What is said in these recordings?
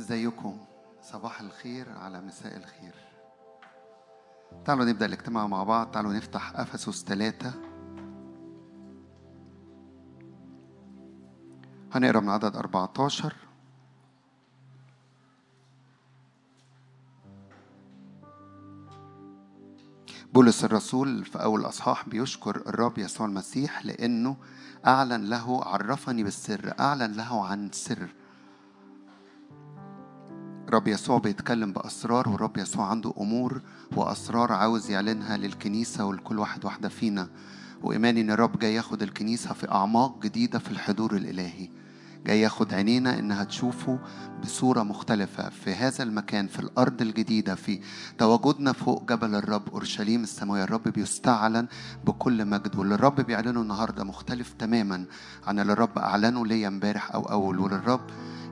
ازيكم صباح الخير على مساء الخير. تعالوا نبدأ الاجتماع مع بعض. تعالوا نفتح أفسس ثلاثة. هنقرأ من عدد 14 بولس الرسول في أول أصحاح بيشكر الرب يسوع المسيح لأنه أعلن له عرفني بالسر أعلن له عن سر. رب يسوع بيتكلم بأسرار والرب يسوع عنده أمور وأسرار عاوز يعلنها للكنيسة ولكل واحد واحدة فينا. وإيماني إن الرب جاي ياخد الكنيسة في أعماق جديدة في الحضور الإلهي. جاي ياخد عينينا إنها تشوفه بصورة مختلفة في هذا المكان في الأرض الجديدة في تواجدنا فوق جبل الرب أورشليم السماوية. الرب بيستعلن بكل مجد واللي الرب بيعلنه النهاردة مختلف تماما عن اللي الرب أعلنه ليا امبارح أو أول. والرب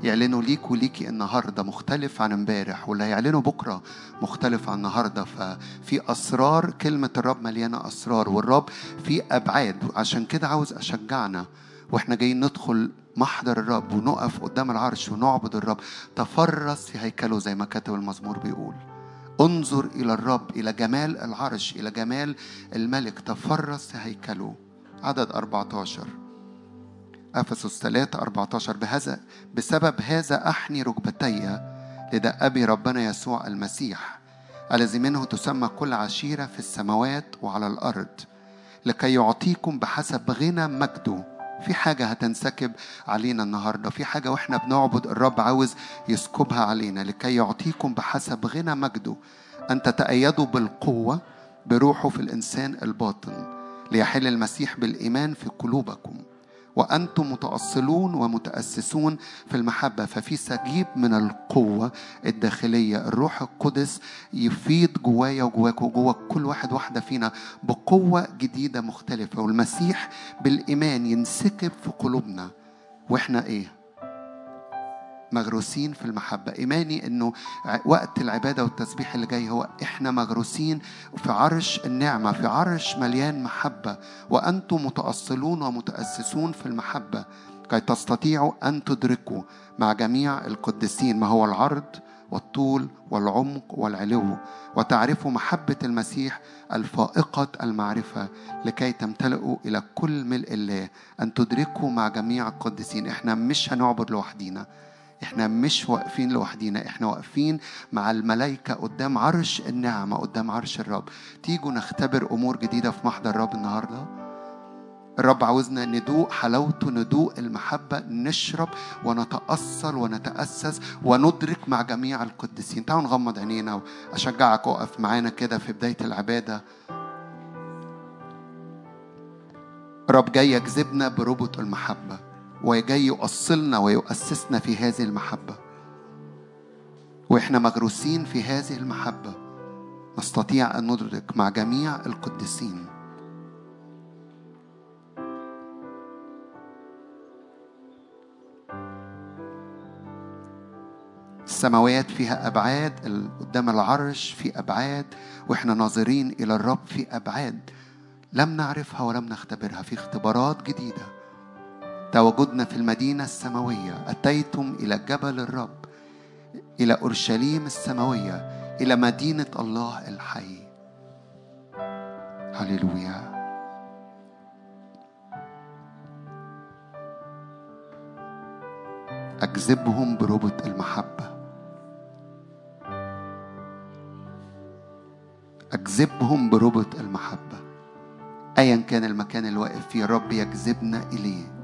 يعلنوا ليك وليكي النهارده مختلف عن امبارح واللي هيعلنوا بكرة مختلف عن النهارده. ففي أسرار كلمة الرب مليانة أسرار والرب في أبعاد. عشان كده عاوز أشجعنا وإحنا جايين ندخل محضر الرب ونقف قدام العرش ونعبد الرب. تفرس في هيكله زي ما كتب المزمور بيقول. انظر إلى الرب إلى جمال العرش إلى جمال الملك. تفرس في هيكله عدد 14 أفسس 3 14 بهذا بسبب هذا أحني ركبتي لدى أبي ربنا يسوع المسيح الذي منه تسمى كل عشيرة في السماوات وعلى الأرض لكي يعطيكم بحسب غنى مجده. في حاجة هتنسكب علينا النهاردة في حاجة وإحنا بنعبد الرب عاوز يسكبها علينا لكي يعطيكم بحسب غنى مجده. أن تتأيدوا بالقوة بروحه في الإنسان الباطن ليحل المسيح بالإيمان في قلوبكم. وأنتم متأصلون ومتأسسون في المحبة. ففي سجيب من القوة الداخلية. الروح القدس يفيض جوايا وجواك وجوا كل واحد واحدة فينا بقوة جديدة مختلفة. والمسيح بالإيمان ينسكب في قلوبنا. وإحنا إيه؟ مغروسين في المحبة. إيماني أنه وقت العبادة والتسبيح اللي جاي هو إحنا مغروسين في عرش النعمة في عرش مليان محبة. وأنتم متأصلون ومتأسسون في المحبة. كي تستطيعوا أن تدركوا مع جميع القديسين ما هو العرض والطول والعمق والعلو. وتعرفوا محبة المسيح الفائقة المعرفة لكي تمتلئوا إلى كل ملء الله. أن تدركوا مع جميع القديسين. إحنا مش هنعبد لوحدينا. إحنا مش واقفين لوحدينا إحنا واقفين مع الملائكة قدام عرش النعمة قدام عرش الرب. تيجوا نختبر أمور جديدة في محضر الرب النهاردة. الرب عاوزنا ندوق حلاوته ندوق المحبة نشرب ونتأصل ونتأسس وندرك مع جميع القديسين. تعالوا نغمض عينينا وأشجعك أقف معانا كده في بداية العبادة. الرب جاي يجذبنا بربط المحبة. وجاي يؤصلنا ويؤسسنا في هذه المحبة. وإحنا مغروسين في هذه المحبة. نستطيع أن ندرك مع جميع القديسين. السماوات فيها أبعاد قدام العرش في أبعاد وإحنا ناظرين إلى الرب في أبعاد لم نعرفها ولم نختبرها. في اختبارات جديدة. تواجدنا في المدينة السماوية. أتيتم إلى جبل الرب إلى أورشليم السماوية إلى مدينة الله الحي. هللويا. أجذبهم بربط المحبة. أجذبهم بربط المحبة. أيا كان المكان اللي واقف فيه الرب يجذبنا إليه.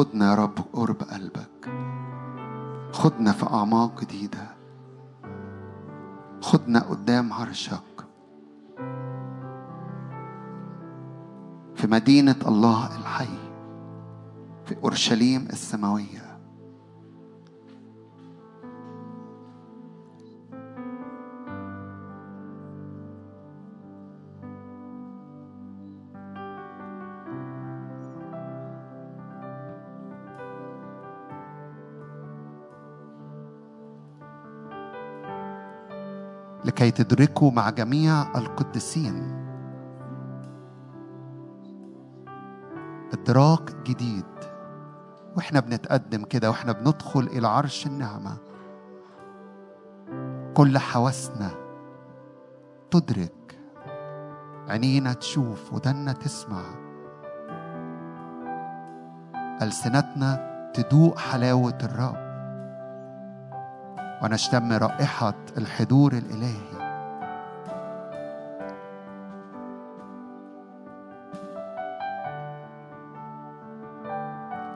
خدنا يا رب قرب قلبك. خدنا في أعماق جديدة. خدنا قدام عرشك. في مدينة الله الحي في أورشليم السماوية. لكي تدركوا مع جميع القديسين. إدراك جديد. وإحنا بنتقدم كده وإحنا بندخل إلى عرش النعمة. كل حواسنا تدرك. عينينا تشوف ودنا تسمع. ألسنتنا تدوق حلاوة الرب. ونشتم رائحة الحضور الإلهي.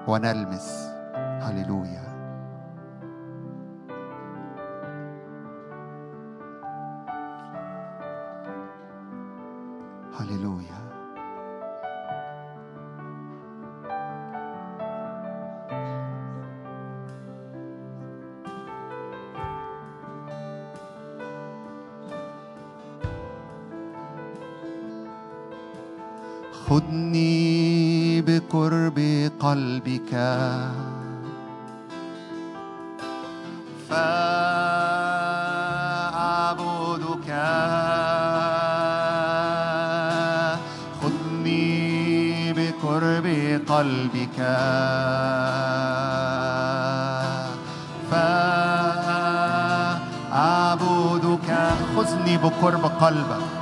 ونلمس. هللويا. فأعبدك خذني بقرب قلبك فأعبدك خذني بقرب قلبك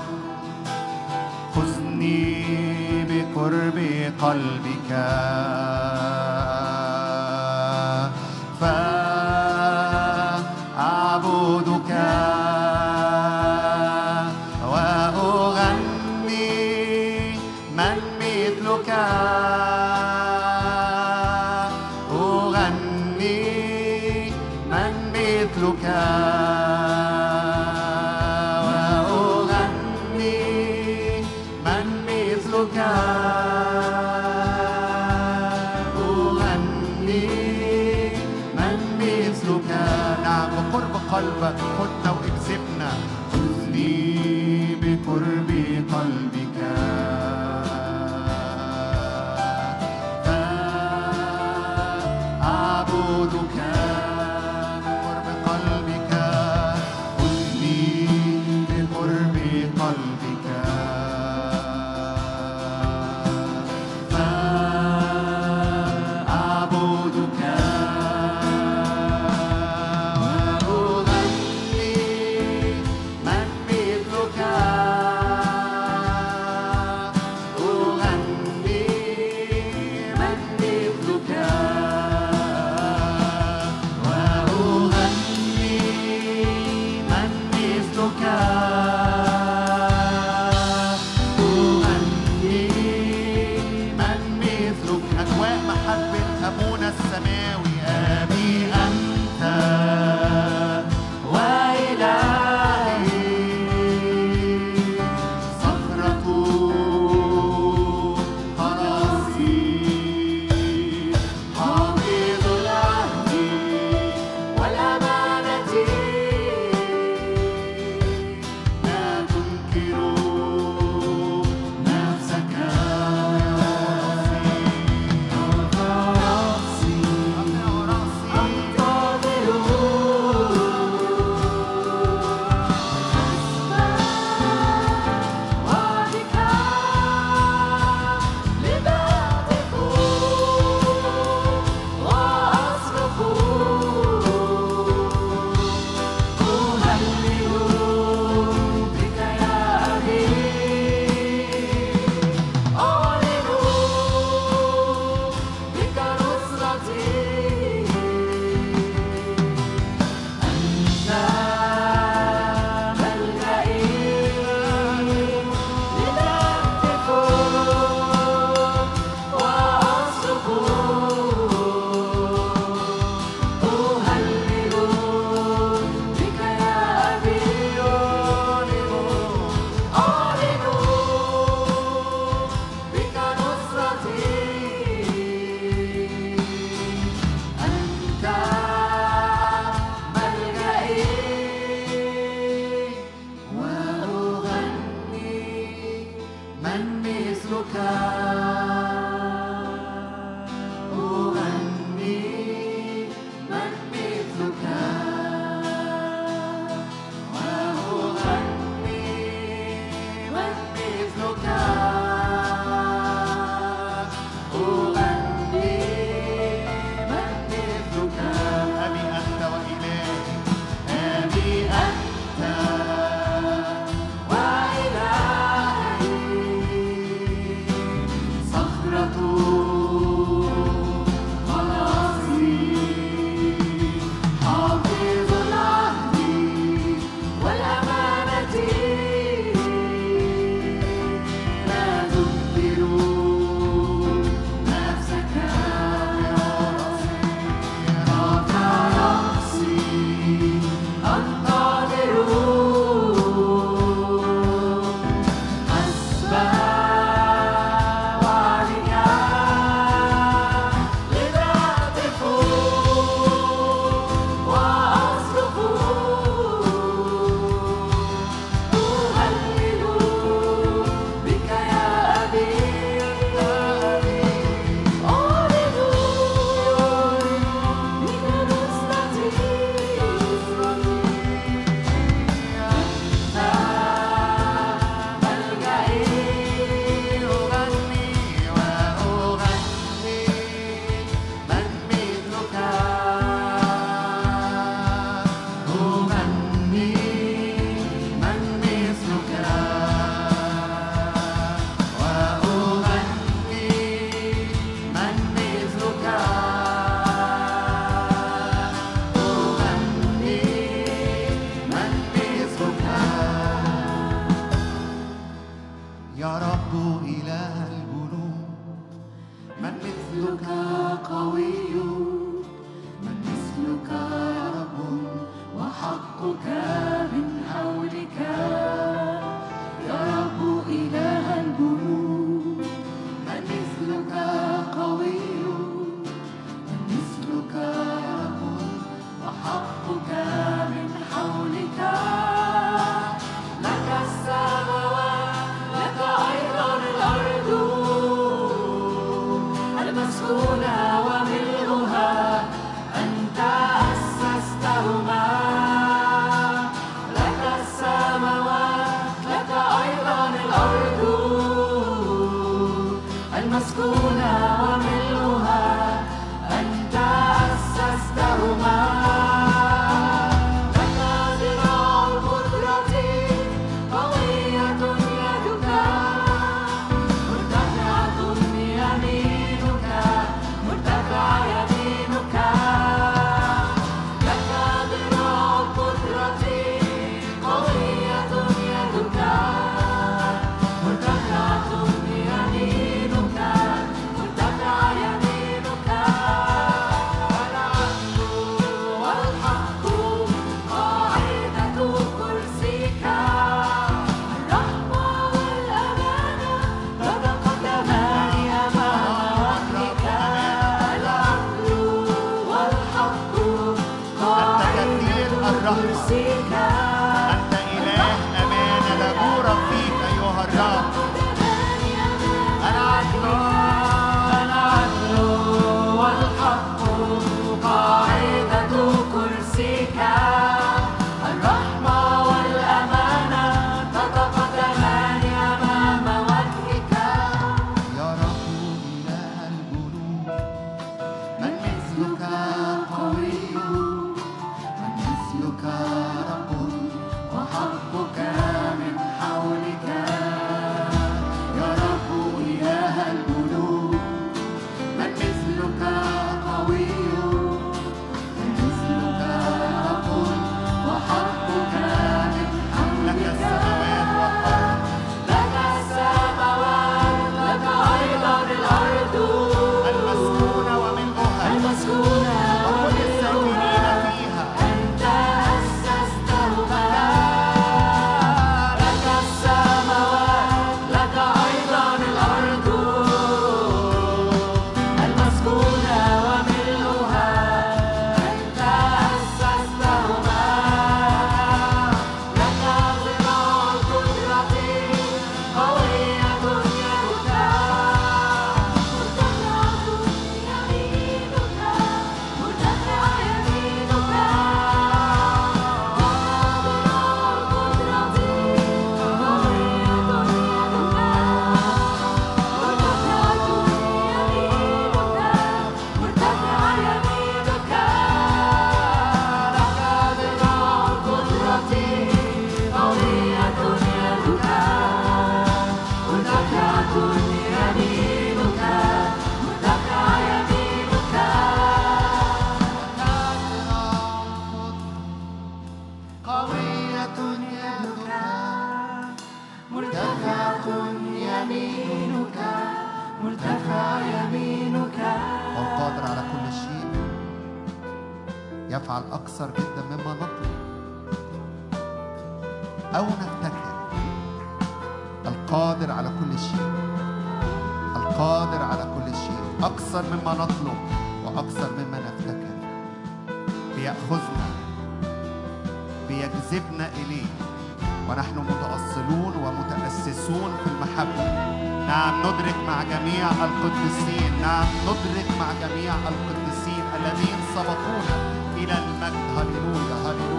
جميع القديسين. نعم نبرك مع جميع القديسين الذين سبقونا إلى المجد. هللويا هللويا.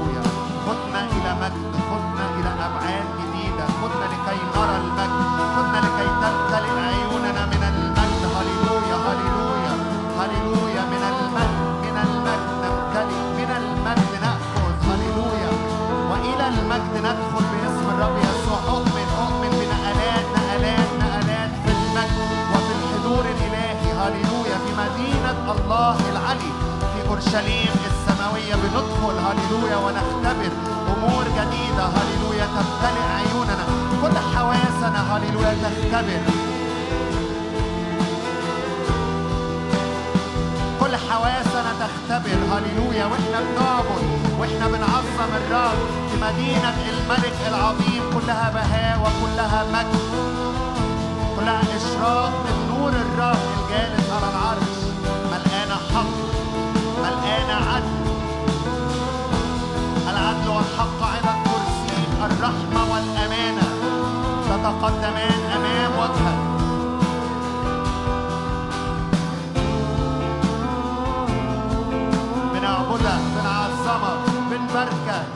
السماوية بندخل هللويا ونختبر. أمور جديدة. هللويا تمتلئ عيوننا. كل حواسنا هللويا تختبر. كل حواسنا تختبر. هللويا. وإحنا بنعبد. وإحنا بنعظم الرب في مدينة الملك العظيم. كلها بهاء وكلها مجد. كلها إشراق من نور الرب الجالس على العرش. ملقانا حق. ملقانا عدل. حق على الكرسي الرحمة والأمانة. تتقدمان أمام وجهك. بنعبدك بنعظمك بنباركك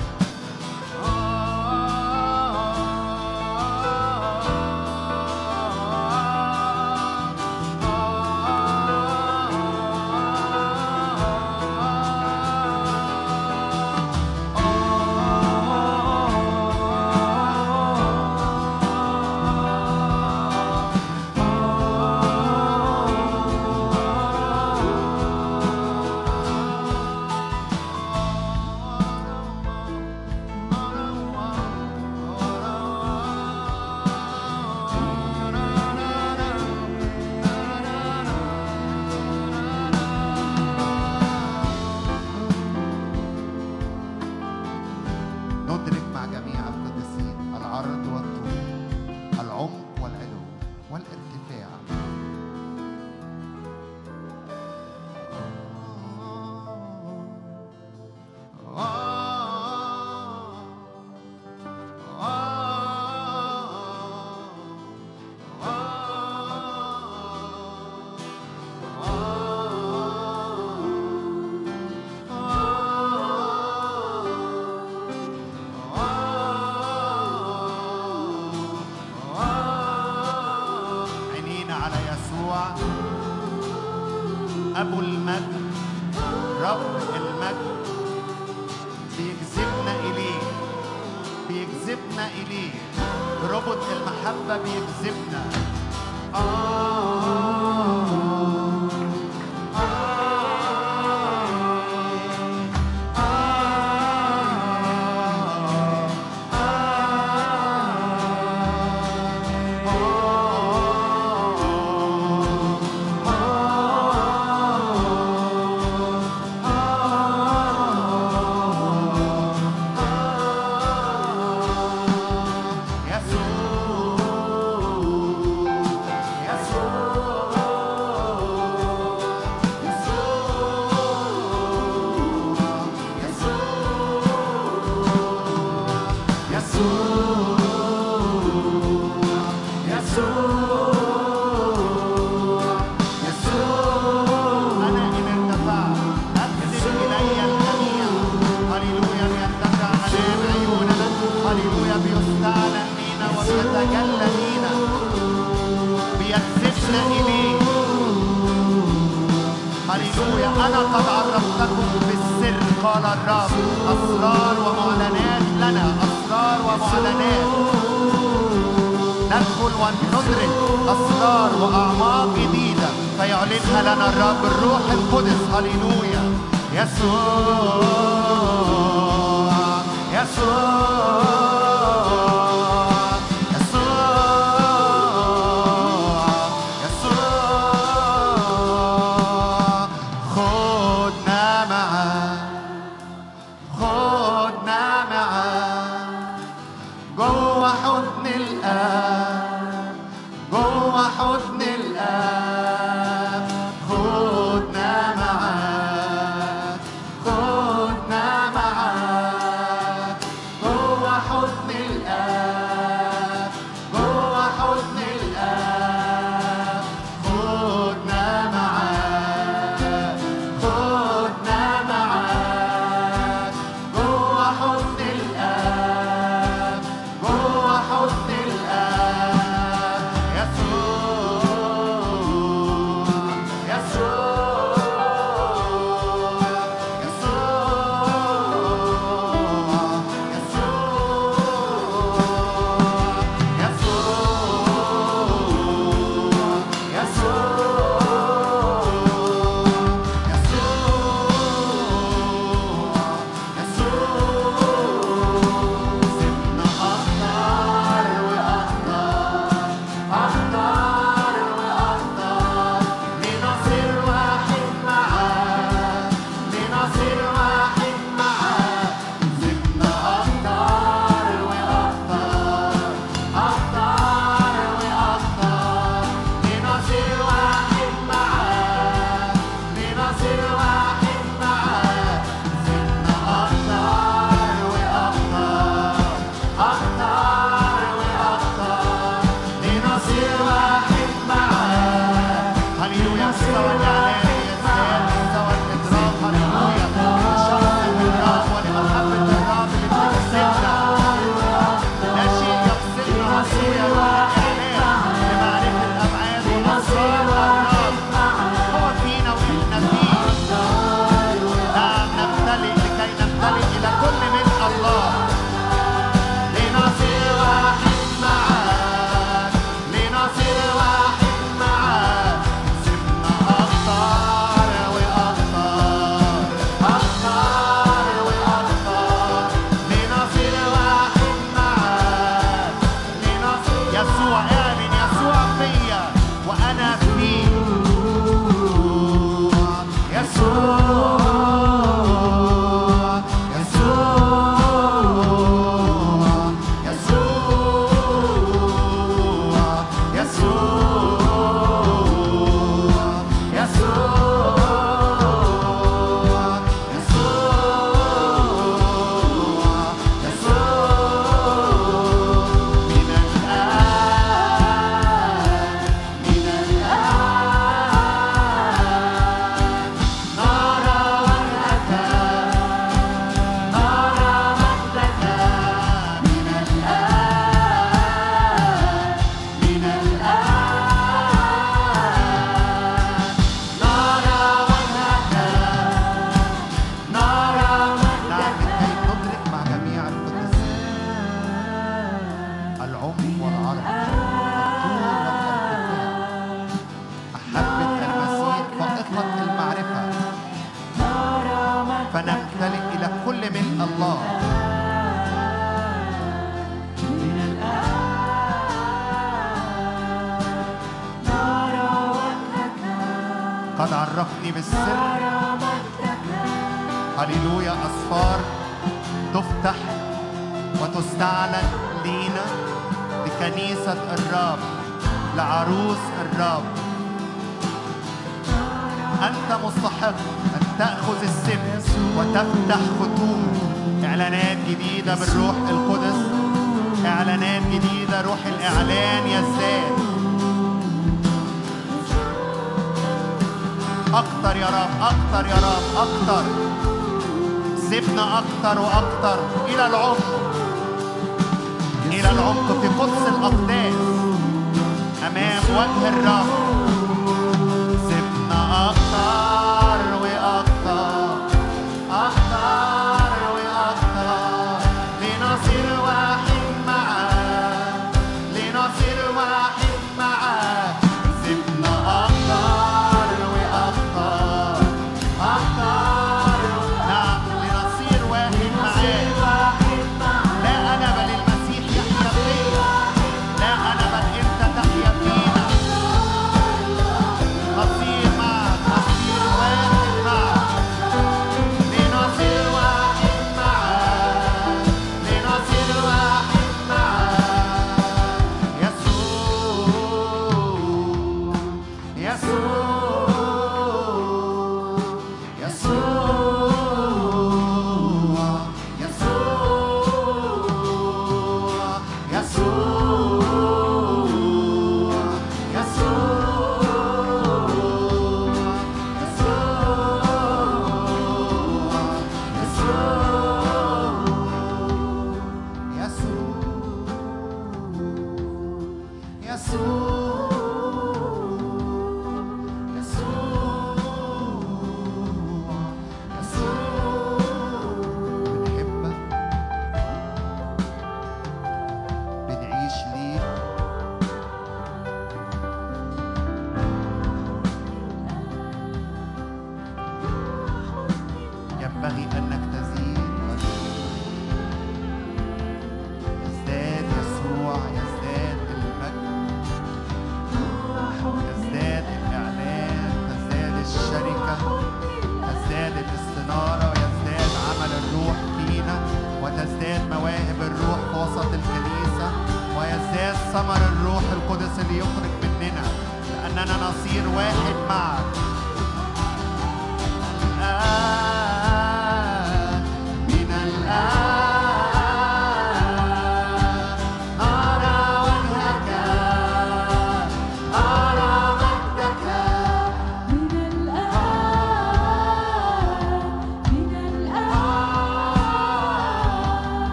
وجه الرب.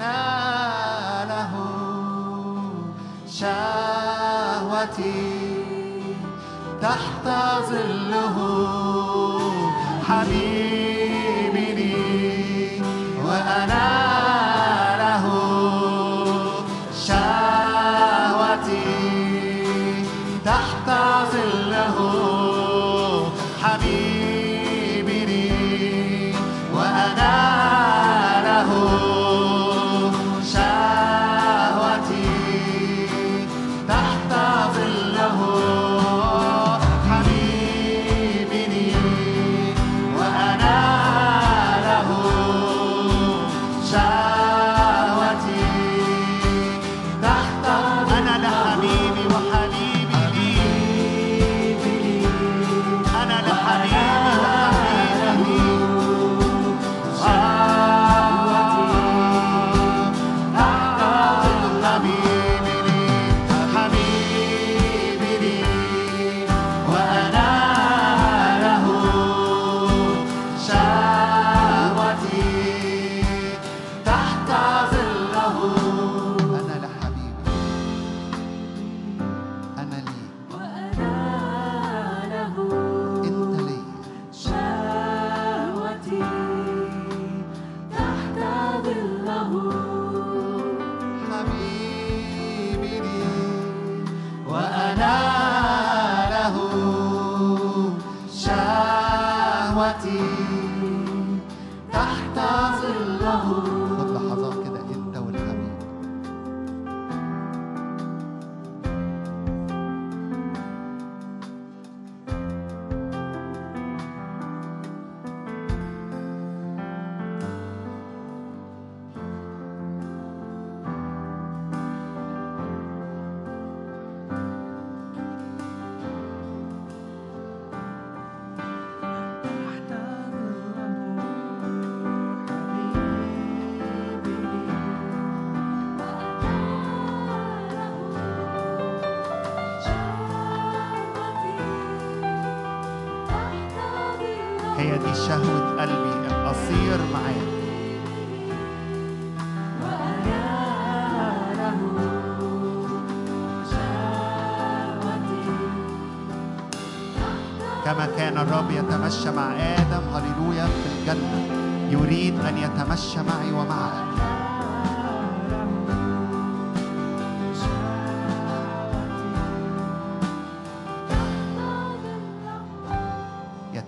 له شهوتي تحت ظله.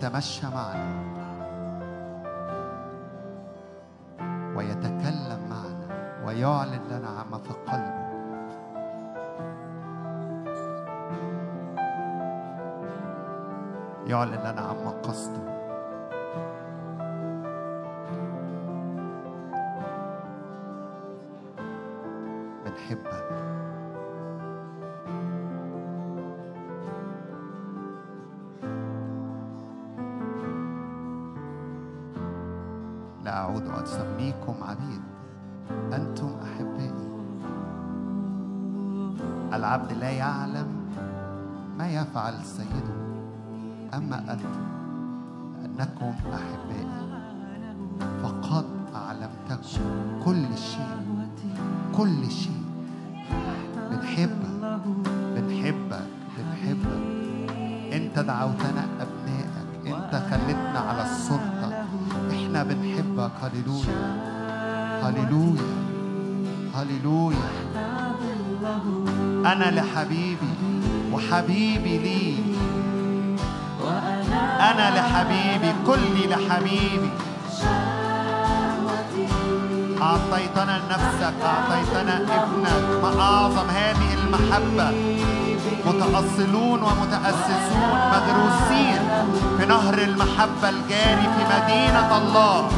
يتمشى معنا. ويتكلم معنا. ويعلن لنا عما في قلبه يعلن لنا عما قصده. العبد لا يعلم ما يفعل سيده. أما أنتم أنكم أنا لحبيبي وحبيبي لي. أنا لحبيبي كلي لحبيبي. أعطيتنا نفسك أعطيتنا ابنك. ما أعظم هذه المحبة متأصلون ومتأسسون مغروسين في نهر المحبة الجاري في مدينة الله.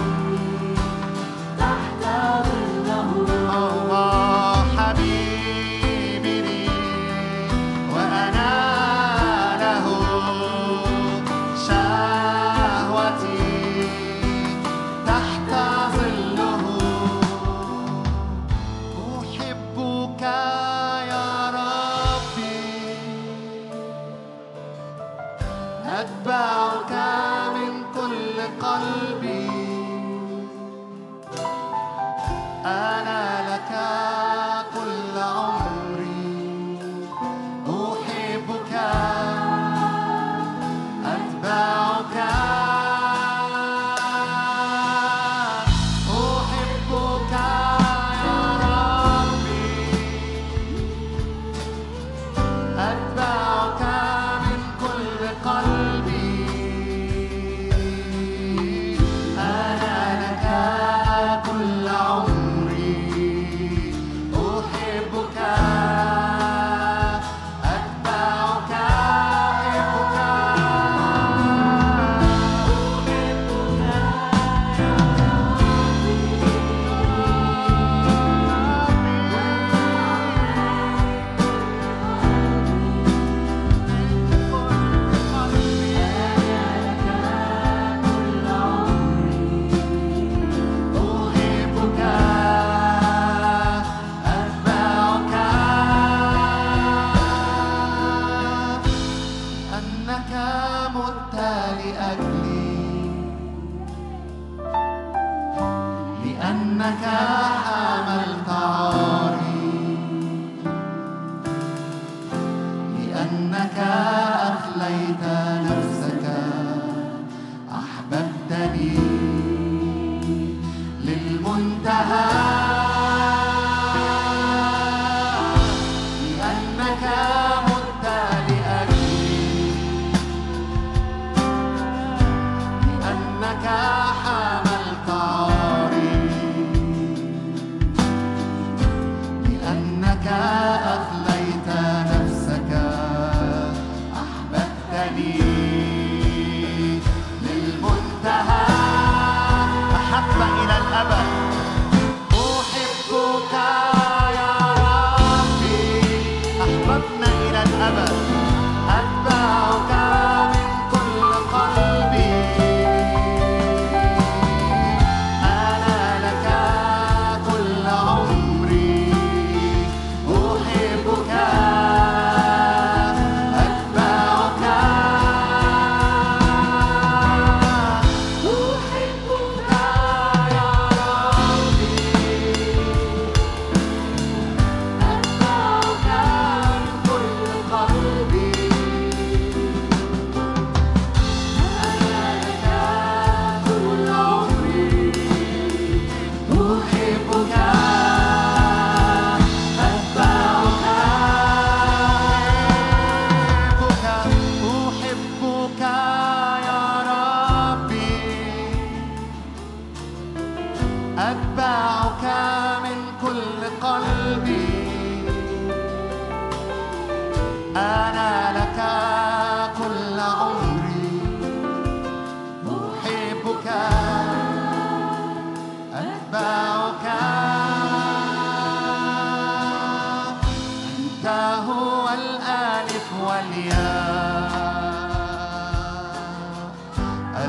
والآلف والياء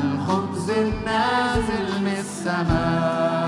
الخبز النازل من السماء.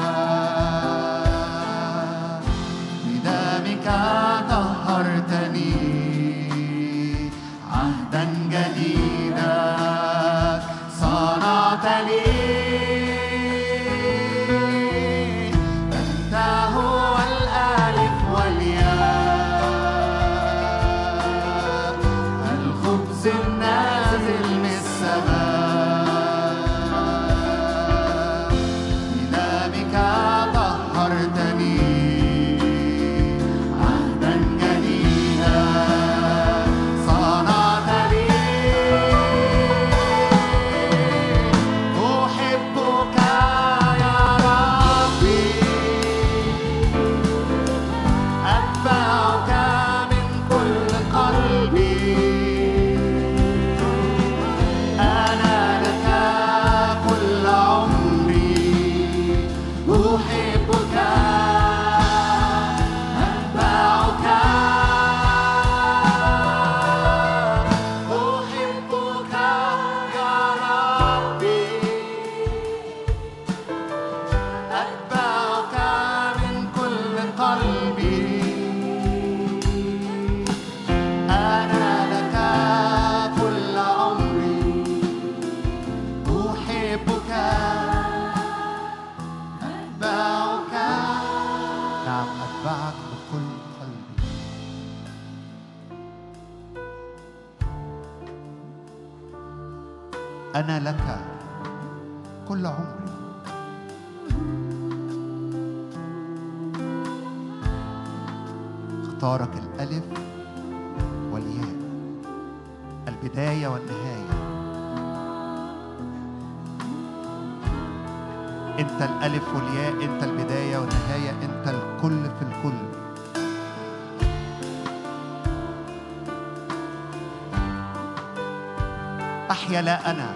لا أنا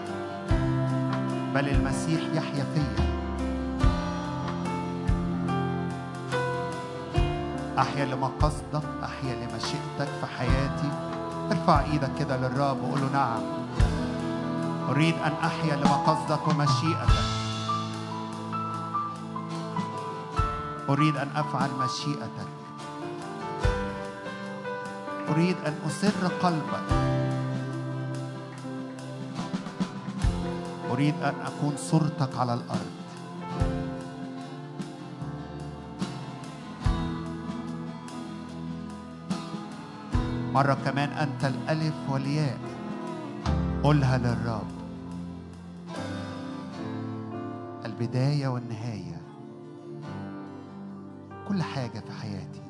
بل المسيح يحيا فيا. أحيا لما قصدك أحيا لمشيئتك في حياتي. ارفع إيدك كده للرب وقول له نعم. أريد أن أحيا لما قصدك ومشيئتك أريد أن أفعل مشيئتك أريد أن أسر قلبك. أريد أن أكون صورتك على الأرض. مرة كمان أنت الألف والياء. قولها للرب. البداية والنهاية. كل حاجة في حياتي.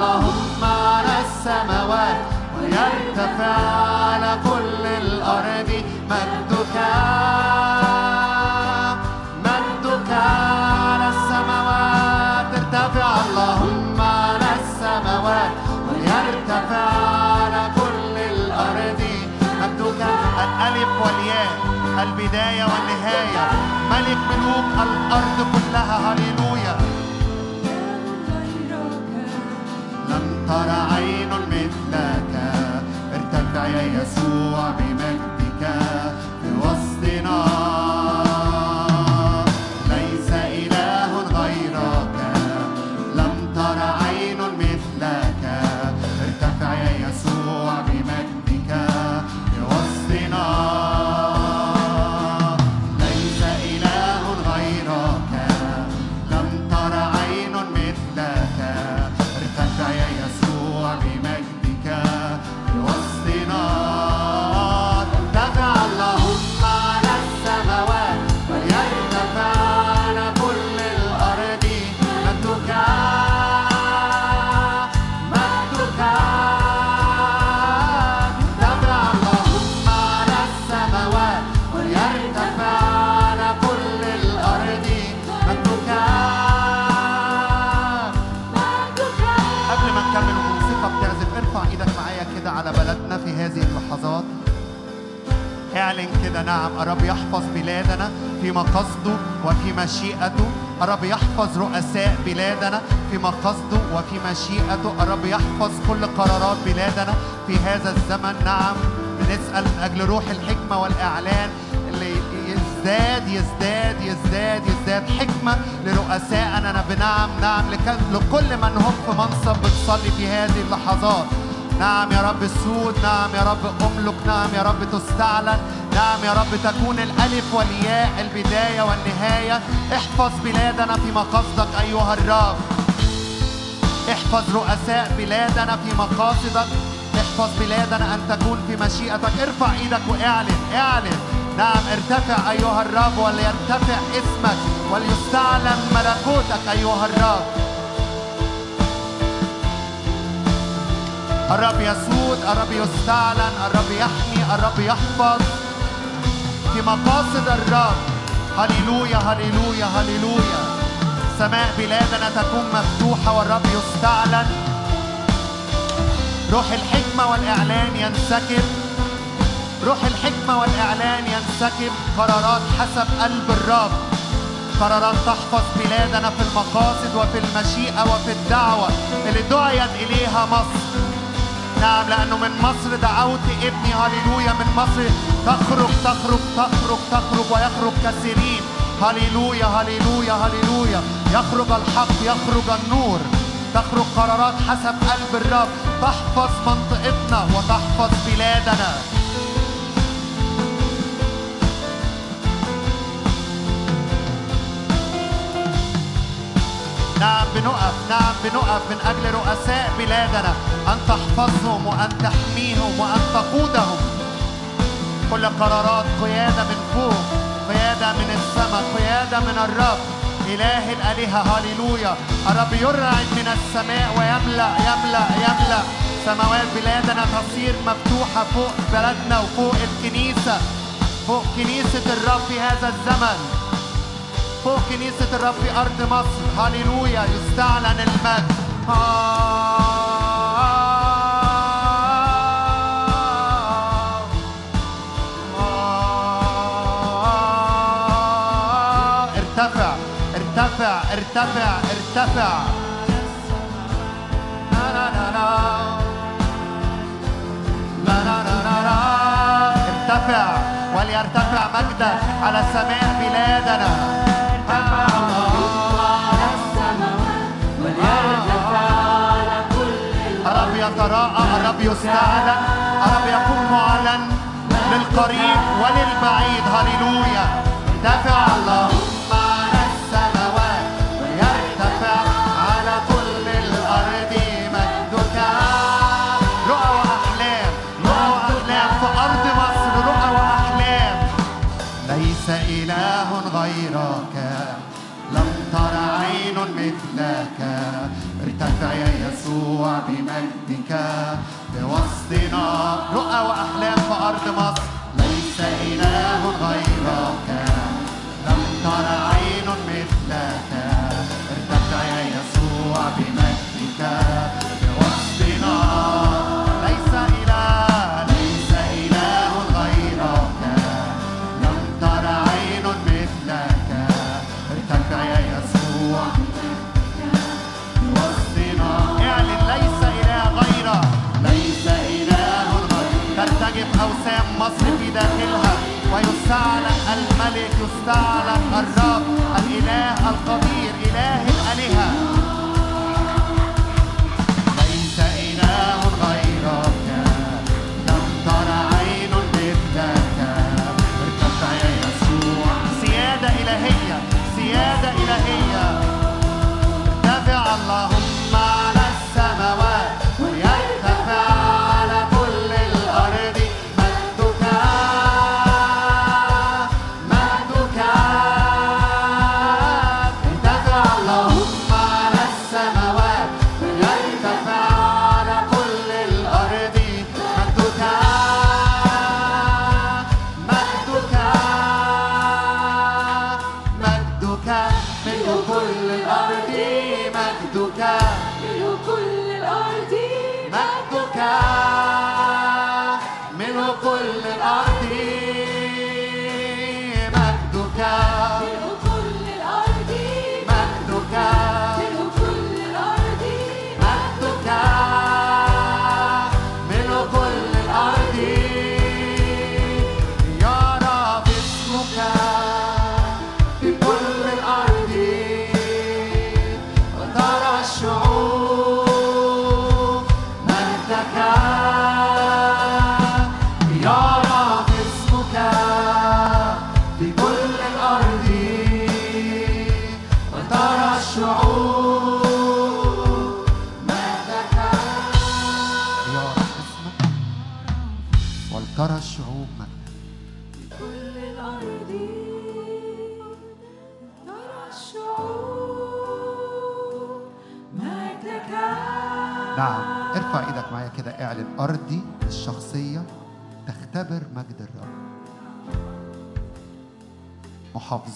اللهم على السماوات وليرتفع على كل الأرض. مجدك مجدك على السماوات. ارتفع اللهم على السماوات وليرتفع على كل الأرض. مجدك الألف والياء البداية والنهاية. ملك ملوك الأرض كلها. هللويا. لم تر عين مثلك ارتفع يا يسوع بمجدك نعم الرب يحفظ بلادنا في مقصده وفي مشيئته. الرب يحفظ رؤساء بلادنا في مقصده وفي مشيئته. الرب يحفظ كل قرارات بلادنا في هذا الزمن. نعم بنسأل من أجل روح الحكمة والإعلان اللي يزداد يزداد يزداد يزداد حكمة لرؤسائنا. بنعم نعم لك- لكل من هم في منصب بتصلي في هذه اللحظات. نعم يا رب السود نعم يا رب أملك نعم يا رب تستعلن. نعم يا رب تكون الألف والياء البداية والنهاية. احفظ بلادنا في مقصدك أيها الرب. احفظ رؤساء بلادنا في مقاصدك احفظ بلادنا أن تكون في مشيئتك. ارفع إيدك واعلن اعلن. نعم ارتفع أيها الرب وليرتفع اسمك وليستعلن ملكوتك أيها الرب. الرب يسود الرب يستعلن الرب يحمي الرب يحفظ. مقاصد الرب. هللويا هللويا هللويا. سماء بلادنا تكون مفتوحة والرب يستعلن روح الحكمة والإعلان ينسكب. روح الحكمة والإعلان ينسكب. قرارات حسب قلب الرب. قرارات تحفظ بلادنا في المقاصد وفي المشيئة وفي الدعوة اللي دعيت إليها مصر. نعم لأنه من مصر. دعوت ابني هللويا من مصر. تخرج تخرج تخرج تخرج ويخرج كثيرين هللويا هللويا هللويا. يخرج الحق يخرج النور. تخرج قرارات حسب قلب الرب. تحفظ منطقتنا وتحفظ بلادنا. نعم بنقف نعم بنقف من أجل رؤساء بلادنا أن تحفظهم وأن تحميهم وأن تقودهم. كل قرارات قيادة من فوق قيادة من السماء قيادة من الرب. إله الآلهة هللويا الرب يرعد من السماء ويملأ يملأ يملأ. سماوات بلادنا تصير مفتوحة فوق بلدنا وفوق الكنيسة فوق كنيسة الرب في هذا الزمن. فوق كنيسة الرب في أرض مصر. هللويا يستعلن المجد. آه. ارتفع ارتفع ارتفع ارتفع. ارتفع وليرتفع مجدك على سماء بلادنا. يتراءى الرب يستعلن الرب يكون معلن للقريب وللبعيد. هللويا. دافع الله. يسوع بمجدك بوسطنا. رؤى وأحلام في أرض مصر. ليس إله غيرك. لم تر عين مثلك. ارتفع يا يسوع بمجدك بوسطنا. اوسام مصر في داخلها ويستعلن الملك يستعلن الرب الإله القدير إله الآلهة. ليس إله غيرك لم تر عين مثلك ارتفع يا يسوع. سيادة إلهية سيادة إلهية.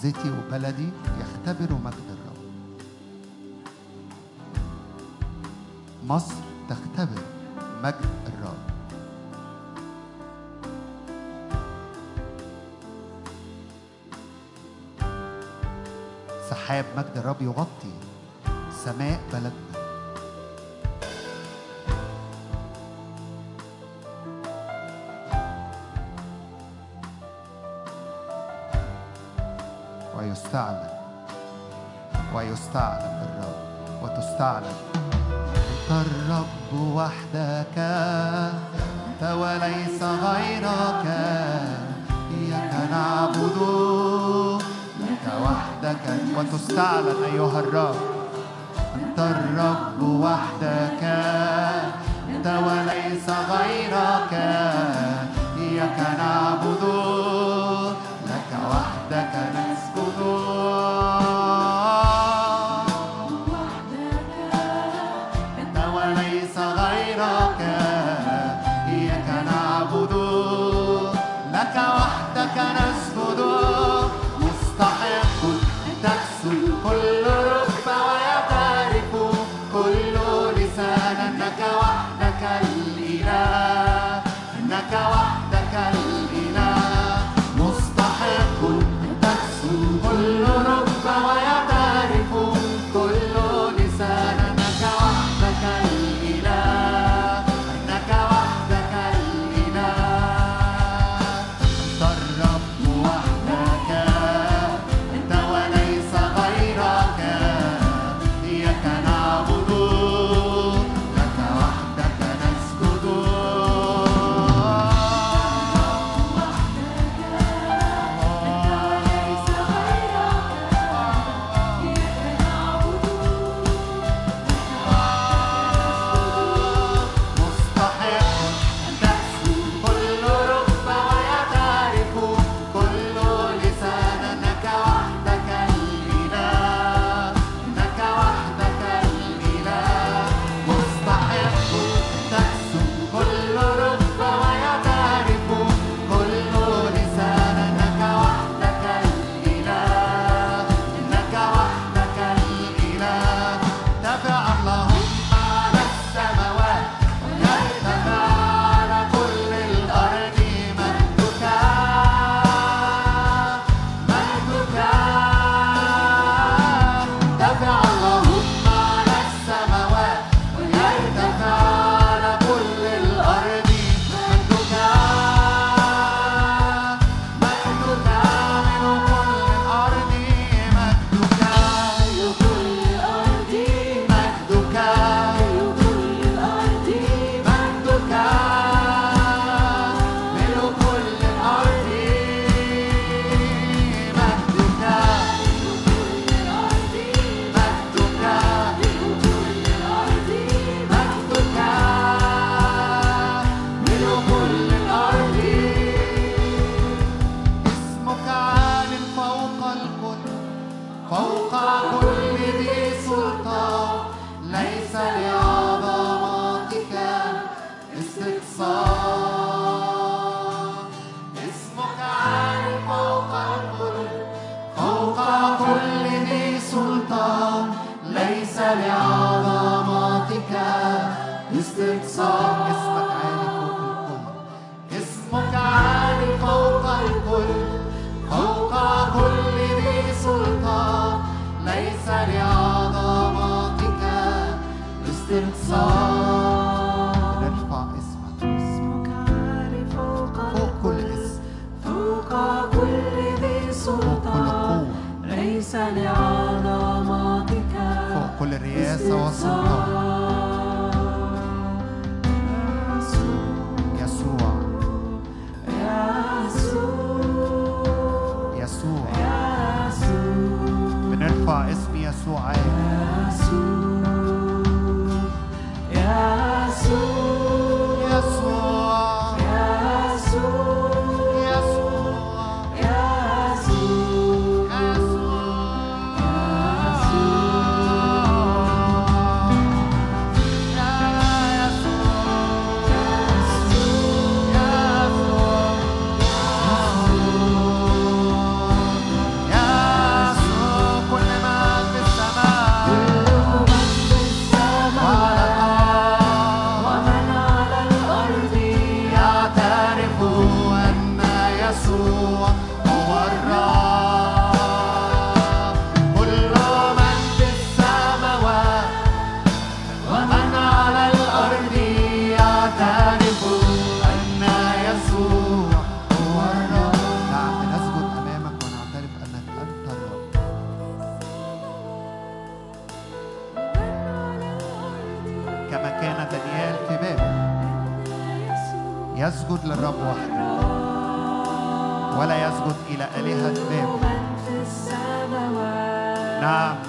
محافظتي وبلدي يختبروا مجدك وحدك وتستعلن أيها الرب. أنت الرب وحدك. أنت وليس غيرك. إياك نعبد. Qual o لعظمتك باسترخصار نرفع اسمك اسمك عالي فوق كل اسم. فوق كل ذي سلطان ليس لعظمتك فوق كل رئاسة وسلطان.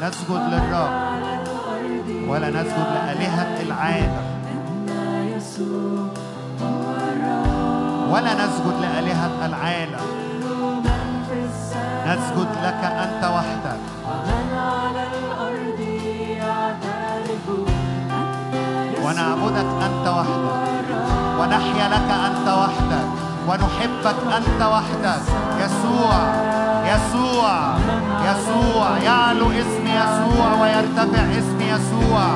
نسجد للرب ولا نسجد لآلهة العالم. ولا نسجد لآلهة العالم. نسجد لك أنت وحدك. ونعبدك أنت وحدك. ونحيا لك أنت وحدك. ونحبك أنت وحدك. يسوع يسوع يسوع يعلو اسمك يسوع ويرتفع اسم يسوع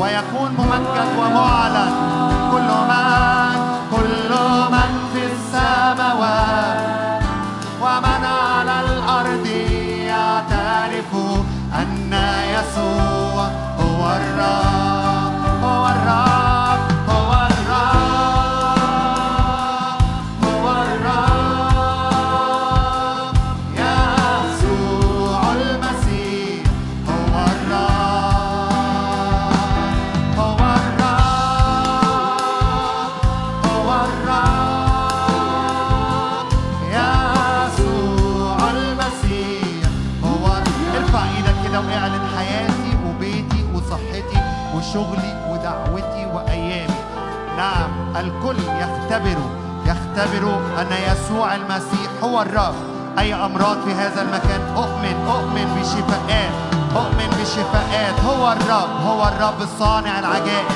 ويكون ممجد ومعلن. كل ما يختبر أن يسوع المسيح هو الرب. أي أمراض في هذا المكان؟ أؤمن أؤمن بشفاءات أؤمن بشفاءات. هو الرب هو الرب صانع العجائب.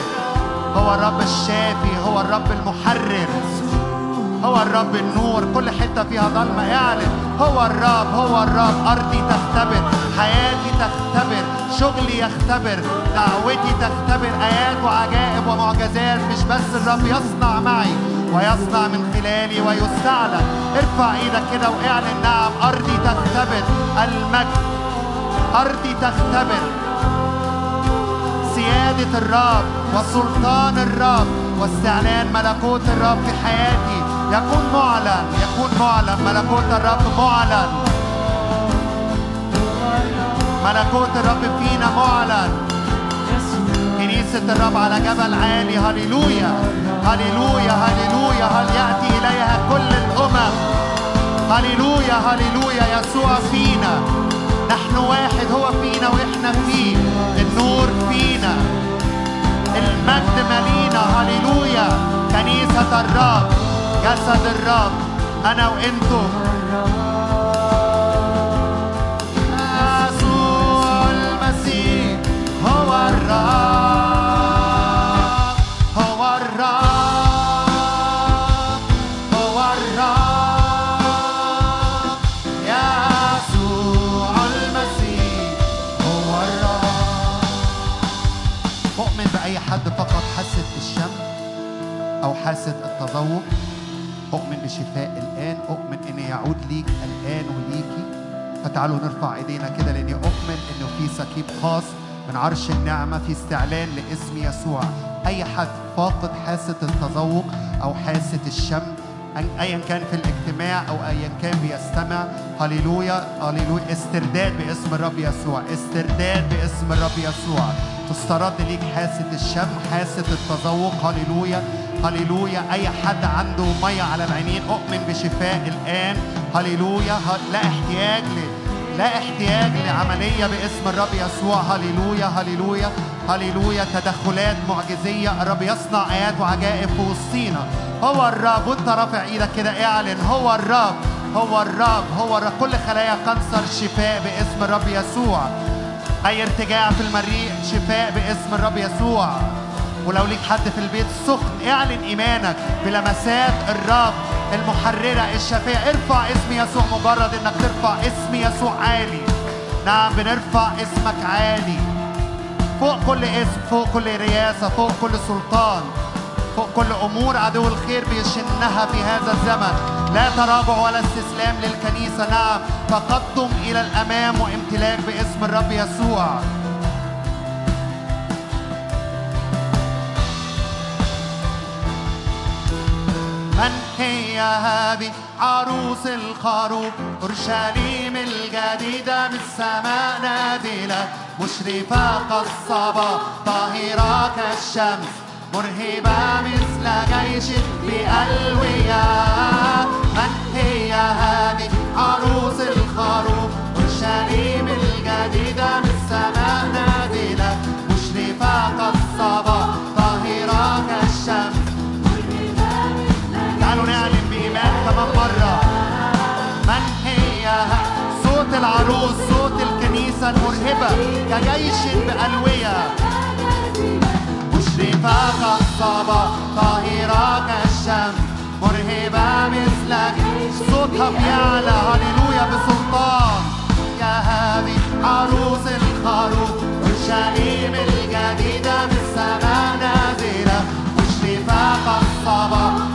هو الرب الشافي هو الرب المحرر. هو الرب النور. كل حتة فيها ظلمة. اعلن. هو الرب هو الرب. أرضي تختبر حياتي تختبر شغلي يختبر دعوتي تختبر. آيات وعجائب ومعجزات. مش بس الرب يصنع معي ويصنع من خلالي ويستعلن. ارفع إيدك كده واعلن. نعم أرضي تختبر. المجد أرضي تختبر. سيادة الرب وسلطان الرب واستعلان ملكوت الرب في حياتي. يكون معلن يكون معلن. ملكوت الرب معلن. ملكوت الرب فينا معلن. كنيسة الرب على جبل عالي. هللويا. هللويا هللويا. هل يأتي إليها كل الأمم؟ هللويا هللويا. يسوع فينا. نحن واحد هو فينا وإحنا فيه. النور فينا. المجد ملينا. هللويا. كنيسة الرب. جسد الرب. أنا وإنتم التذوق أؤمن بشفاء الآن. أؤمن إن يعود ليك الآن وليكي فتعالوا نرفع إيدينا كده لأني أؤمن إنه في سكيب خاص من عرش النعمة في استعلان لاسم يسوع. أي حد فاقد حاسة التذوق أو حاسة الشم أن- ايا كان في الاجتماع أو ايا كان بيستمع هللويا هللويا. استرداد باسم الرب يسوع استرداد باسم الرب يسوع. تسترد ليك حاسة الشم حاسة التذوق هللويا. هللويا. أي حد عنده مية على العينين أؤمن بشفاء الآن. هللويا. لا احتياج ل لا احتياج لعملية باسم الرب يسوع. هللويا. هللويا. هللويا. تدخلات معجزية. الرب يصنع آيات وعجائب في وسطينا هو الرب. وانت رافع إيدك كده اعلن. هو الرب. هو الرب. هو الرب. كل خلايا كانسر شفاء باسم الرب يسوع. أي ارتجاع في المريء شفاء باسم الرب يسوع. ولو ليك حد في البيت سخن اعلن إيمانك بلمسات الرب المحررة الشفاء ارفع اسم يسوع مجرد إنك ترفع اسم يسوع عالي. نعم بنرفع اسمك عالي. فوق كل اسم فوق كل رياسه فوق كل سلطان فوق كل أمور عدو الخير بيشنها في هذا الزمن. لا تراجع ولا استسلام للكنيسة. نعم تقدم إلى الأمام وامتلاك باسم الرب يسوع. هي هذه عروس الخروف أورشليم الجديدة من السماء نازلة. مشرفة كالصبا طاهرة كالشمس مرهبة مثل جيش بألوية. من هي هذه؟ عروس الخروف أورشليم الجديدة من السماء نازلة. مشرفة كالصبا طاهرة كالشمس العروس صوت الكنيسة المرهبة كجيش بألوية. مشرفة كالصبا طاهرة كالشمس مرهبة مثلك. صوتها بيعلى هللويا بسلطان. يا هذه عروس الخروف أورشليم الجديدة بالسماء نازلة. مشرفة كالصبا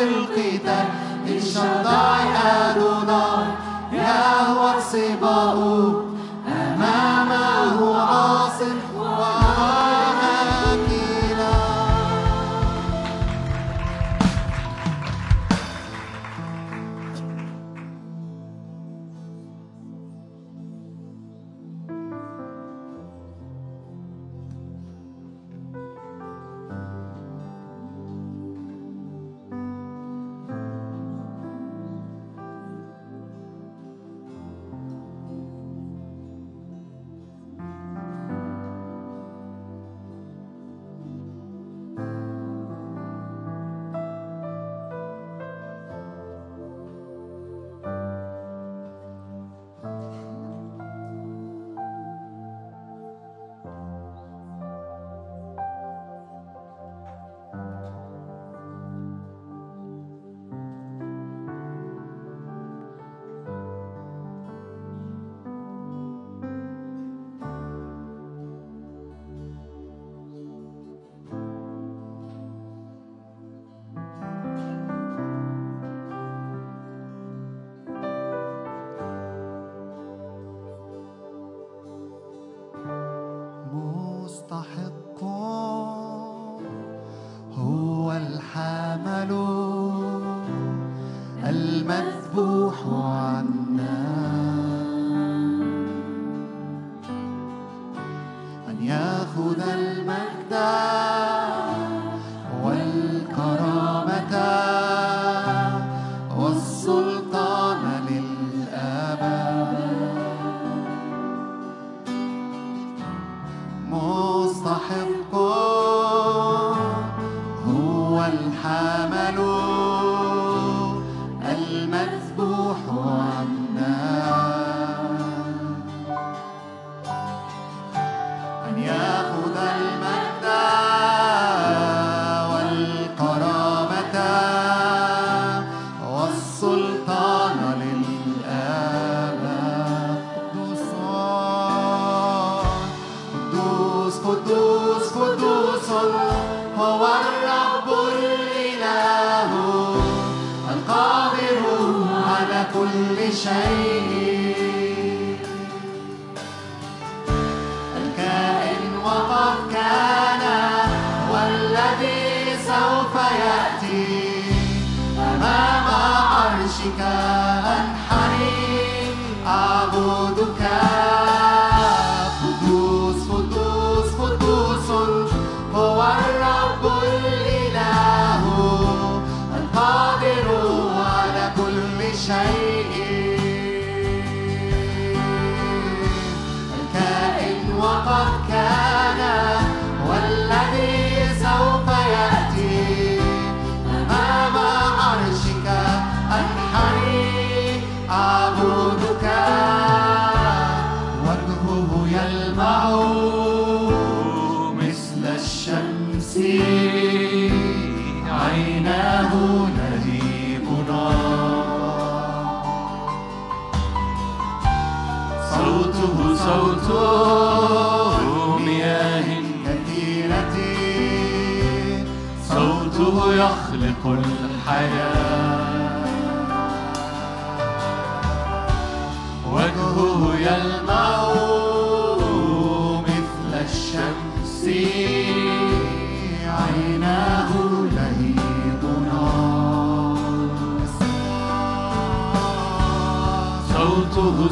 في القتال الشداي أدوناي يهوى سباؤه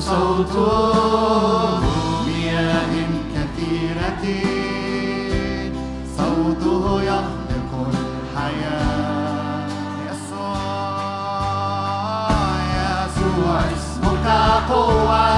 صوته مياه كثيرة. صوته يخلق الحياة. يسوع يسوع اسمك قوة.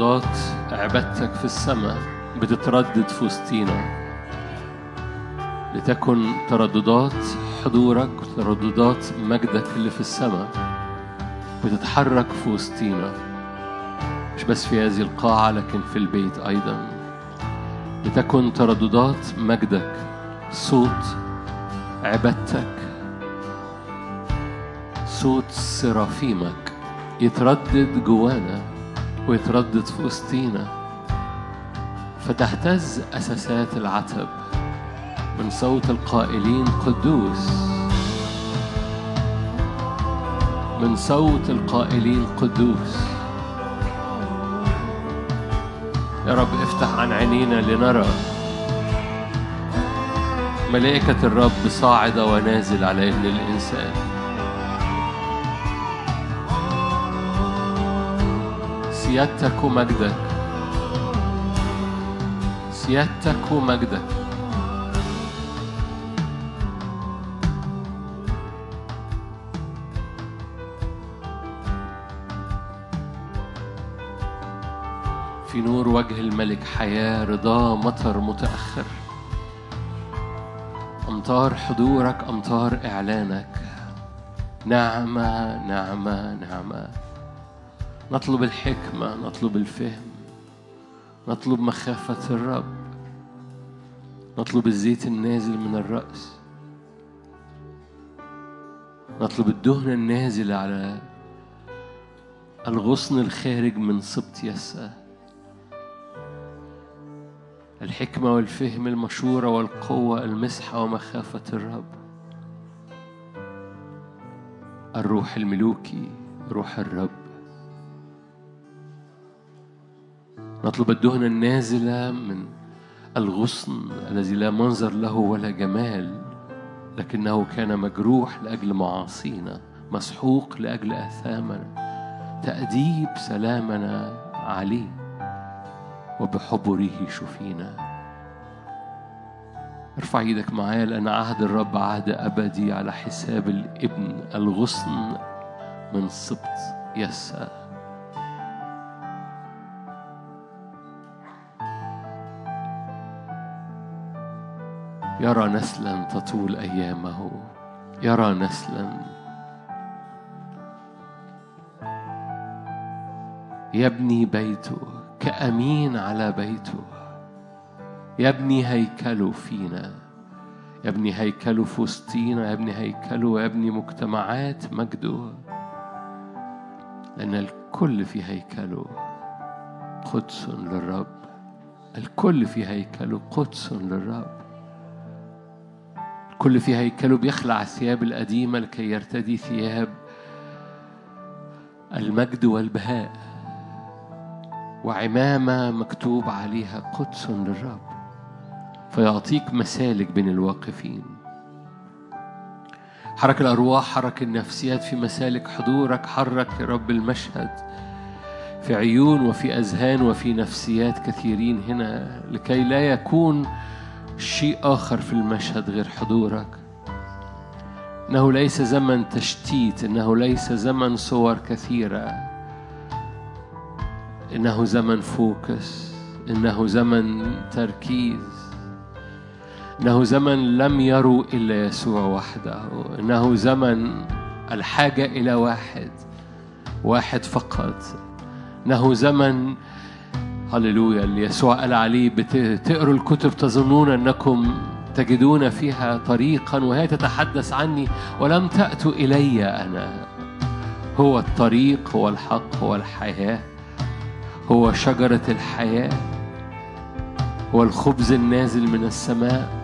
لحظات عبادتك في السماء بتتردد في وسطينا. لتكن ترددات حضورك وترددات مجدك اللي في السماء بتتحرك في وسطينا. مش بس في هذه القاعة لكن في البيت أيضا. لتكن ترددات مجدك صوت عبادتك صوت سرافيمك يتردد جوانا. ويتردد في وسطينا. فتهتز أساسات العتب من صوت القائلين قدوس. من صوت القائلين قدوس. يا رب افتح عن عينينا لنرى. ملائكة الرب صاعدة ونازل على ابن الإنسان. سيادتك ومجدك سيادتك ومجدك في نور وجه الملك حياة رضا مطر متأخر. أمطار حضورك أمطار إعلانك. نعمة نعمة نعمة. نطلب الحكمة نطلب الفهم نطلب مخافة الرب نطلب الزيت النازل من الرأس نطلب الدهن النازل على الغصن الخارج من سبط يسّه الحكمة والفهم المشورة والقوة المسحة ومخافة الرب. الروح الملوكي روح الرب. نطلب الدهن النازلة من الغصن الذي لا منظر له ولا جمال لكنه كان مجروح لأجل معاصينا مسحوق لأجل آثامنا تأديب سلامنا عليه وبحبره شفينا. ارفع إيدك معايا لأن عهد الرب عهد أبدي على حساب الابن الغصن من سبط يسى يرى نسلا تطول أيامه. يرى نسلا. يبني بيته كأمين على بيته. يبني هيكله فينا. يبني هيكله في وسطينا يبني هيكله ويبني مجتمعات مجده. لأن الكل في هيكله قدس للرب. الكل في هيكله قدس للرب. الكل في هيكله بيخلع الثياب القديمة لكي يرتدي ثياب المجد والبهاء. وعمامة مكتوب عليها قدس للرب فيعطيك مسالك بين الواقفين. حرك الأرواح حرك النفسيات في مسالك حضورك حرك يا رب المشهد. في عيون وفي أذهان وفي نفسيات كثيرين هنا لكي لا يكون شيء آخر في المشهد غير حضورك. إنه ليس زمن تشتيت إنه ليس زمن صور كثيرة. إنه زمن فوكس إنه زمن تركيز. إنه زمن لم يروا إلا يسوع وحده. إنه زمن الحاجة إلى واحد واحد فقط. إنه زمن هللويا اللي يسوع قال عليه بتقروا الكتب تظنون أنكم تجدون فيها طريقا وهي تتحدث عني ولم تأتوا إلي أنا. هو الطريق هو الحق هو الحياة هو شجرة الحياة هو الخبز النازل من السماء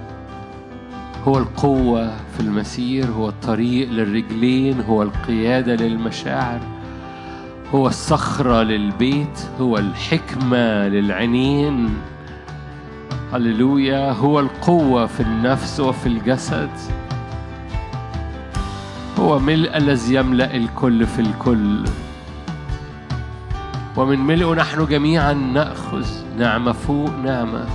هو القوة في المسير هو الطريق للرجلين هو القيادة للمشاعر. هو الصخرة للبيت هو الحكمة للعينين. هللويا هو القوة في النفس وفي الجسد. هو ملء الذي يملأ الكل في الكل. ومن ملئه نحن جميعا نأخذ نعمة فوق نعمة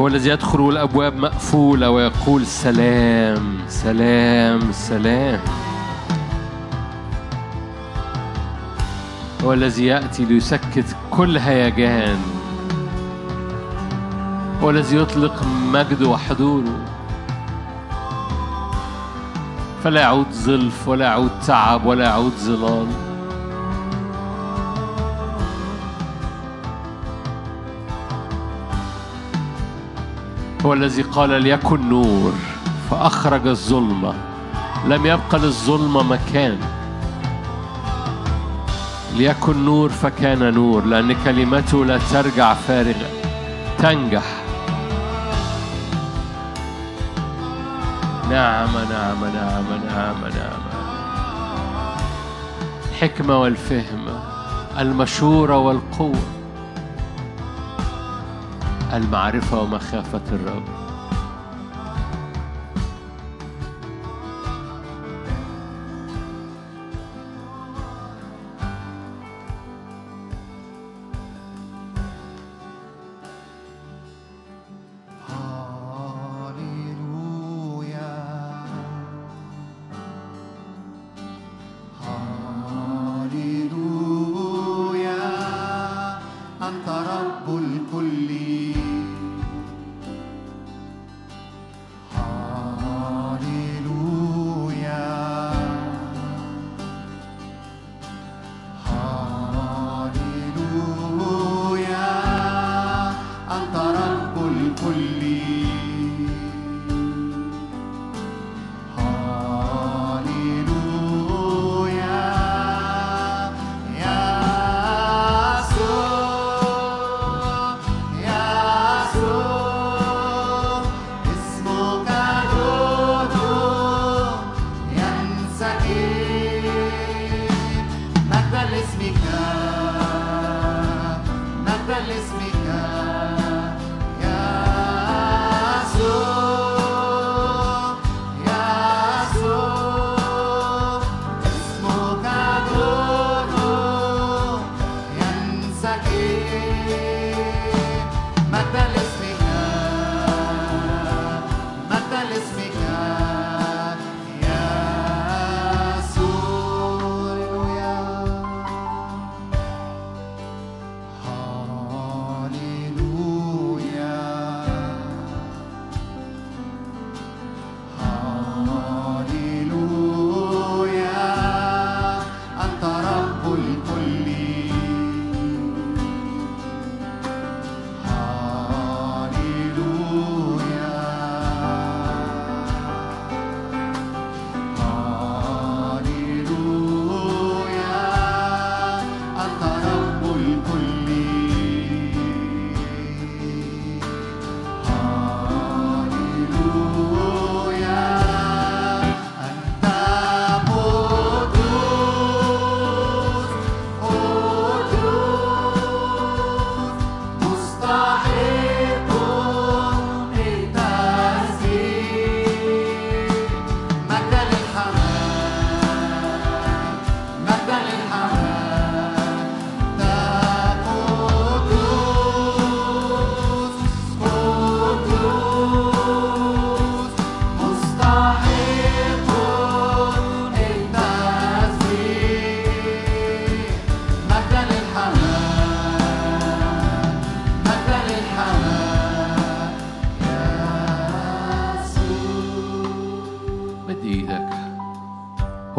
هو الذي يدخل والأبواب مقفولة ويقول سلام سلام سلام. هو الذي يأتي ليسكت كل هيجان هو الذي يطلق مجد وحضوره فلا يعود ظلف ولا يعود تعب ولا يعود ظلال هو الذي قال ليكن نور فأخرج الظلمة لم يبقى للظلمة مكان. ليكن نور فكان نور لأن كلمته لا ترجع فارغة تنجح. نعم نعم نعم نعم نعم. الحكمة والفهم المشورة والقوة المعرفة ومخافة الرب.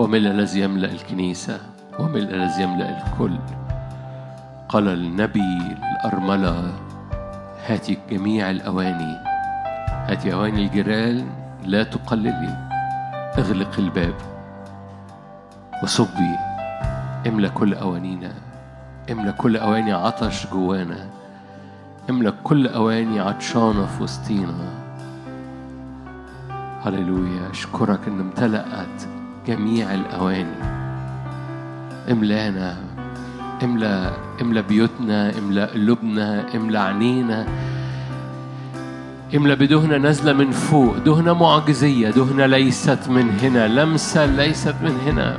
هو ملء الذي يملأ الكنيسة هو ملء الذي يملأ الكل. قال النبي الأرملة هاتي جميع الأواني هاتي أواني الجيران لا تقللي اغلق الباب وصبي املى كل أوانينا املى كل أواني عطش جوانا املى كل أواني عطشانة في وسطينا هللويا أشكرك إن امتلأت جميع الأواني. املانا املا املا بيوتنا املا قلوبنا املا عينينا. املا بدهنة نازلة من فوق دهنة معجزية دهنة ليست من هنا لمسة ليست من هنا.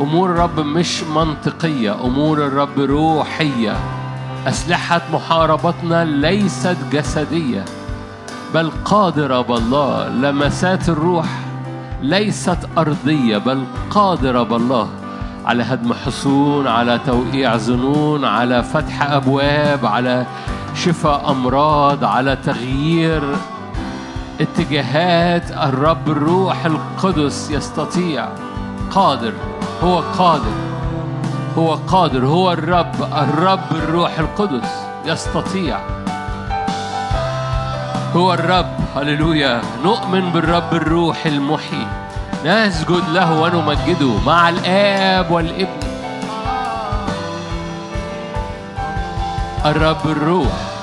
أمور الرب مش منطقية أمور الرب روحية. أسلحة محاربتنا ليست جسدية بل قادرة بالله لمسات الروح. ليست أرضية بل قادرة بالله. على هدم حصون على توقيع ظنون على فتح أبواب على شفاء أمراض على تغيير اتجاهات. الرب الروح القدس يستطيع. قادر هو قادر هو قادر هو الرب الرب الروح القدس يستطيع. هو الرب. هللويا. نؤمن بالرب الروح المحيي نسجد له ونمجده مع الآب والابن. الرب الروح.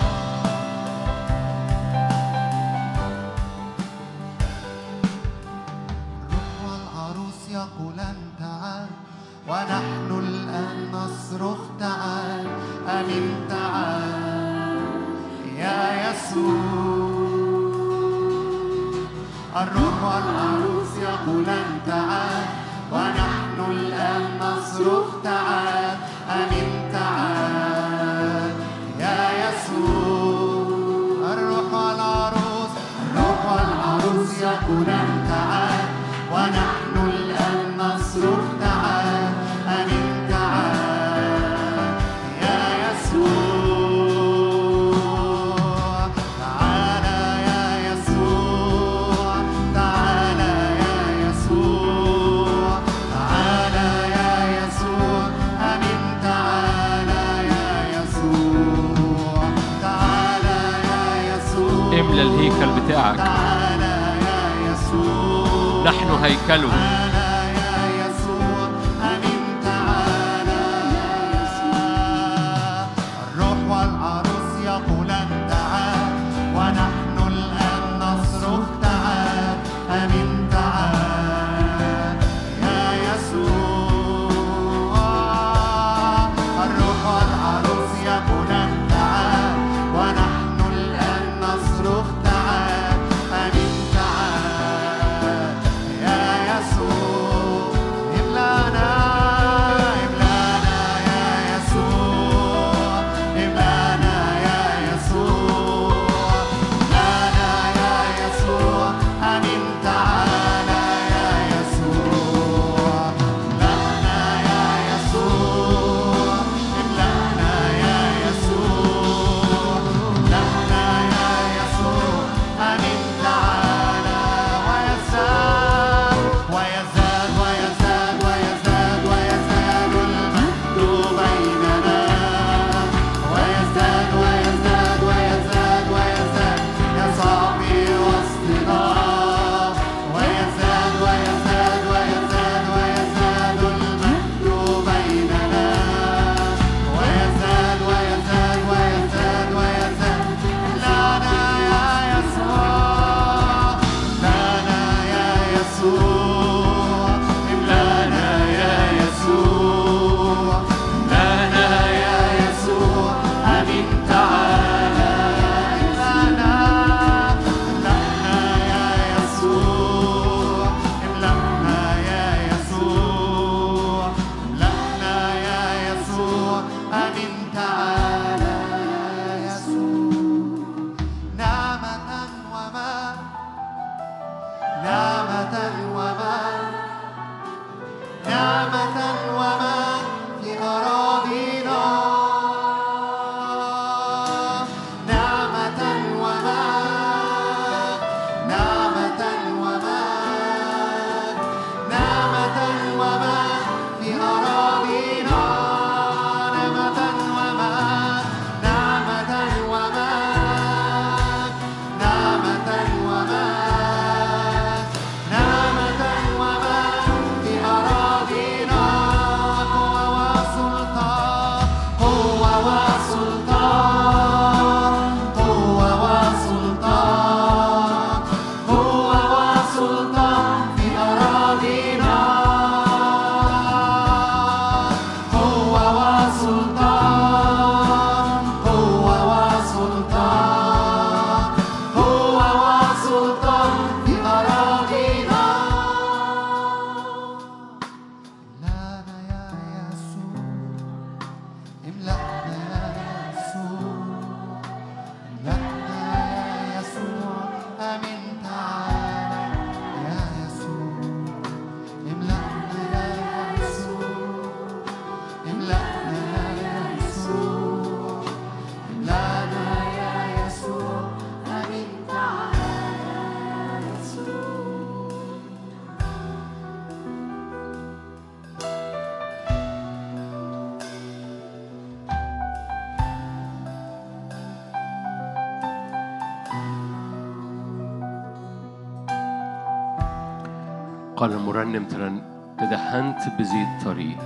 المرنم ترن تدهنت بزيت طريق.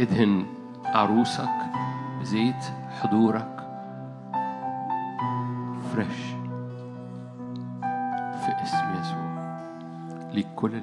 ادهن عروسك بزيت حضورك. فريش في اسم يسوع ليك كل